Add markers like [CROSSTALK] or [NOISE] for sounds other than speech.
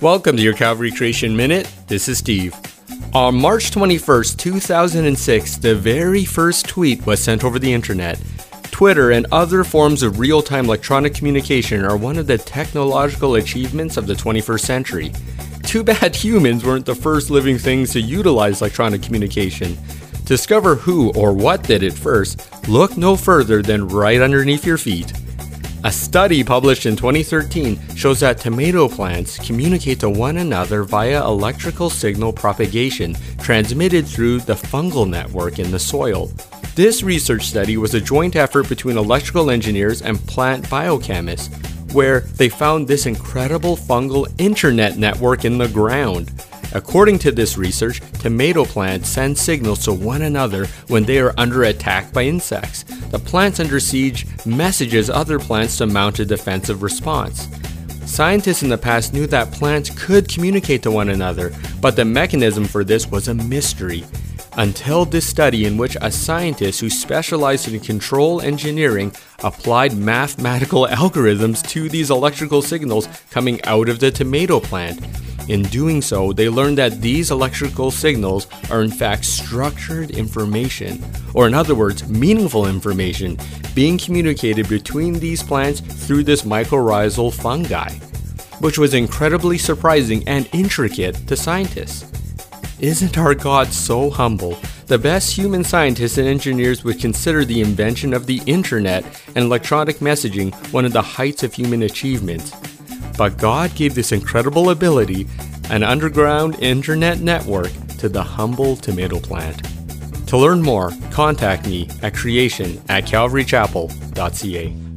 Welcome to your Calvary Creation Minute. This is Steve. On March 21st, 2006, the very first tweet was sent over the internet. Twitter and other forms of real time electronic communication are one of the technological achievements of the 21st century. Too bad [LAUGHS] humans weren't the first living things to utilize electronic communication. Discover who or what did it first, look no further than right underneath your feet. A study published in 2013 shows that tomato plants communicate to one another via electrical signal propagation transmitted through the fungal network in the soil. This research study was a joint effort between electrical engineers and plant biochemists, where they found this incredible fungal internet network in the ground. According to this research, tomato plants send signals to one another when they are under attack by insects. The plants under siege messages other plants to mount a defensive response. Scientists in the past knew that plants could communicate to one another, but the mechanism for this was a mystery. Until this study, in which a scientist who specialized in control engineering applied mathematical [LAUGHS] algorithms to these electrical signals coming out of the tomato plant. In doing so, they learned that these electrical signals are in fact structured information, or in other words, meaningful information, being communicated between these plants through this mycorrhizal fungi, which was incredibly surprising and intricate to scientists. Isn't our God so humble? The best human scientists and engineers would consider the invention of the internet and electronic messaging one of the heights of human achievement. But God gave this incredible ability, an underground internet network, to the humble tomato plant. To learn more, contact me at creation at calvarychapel.ca.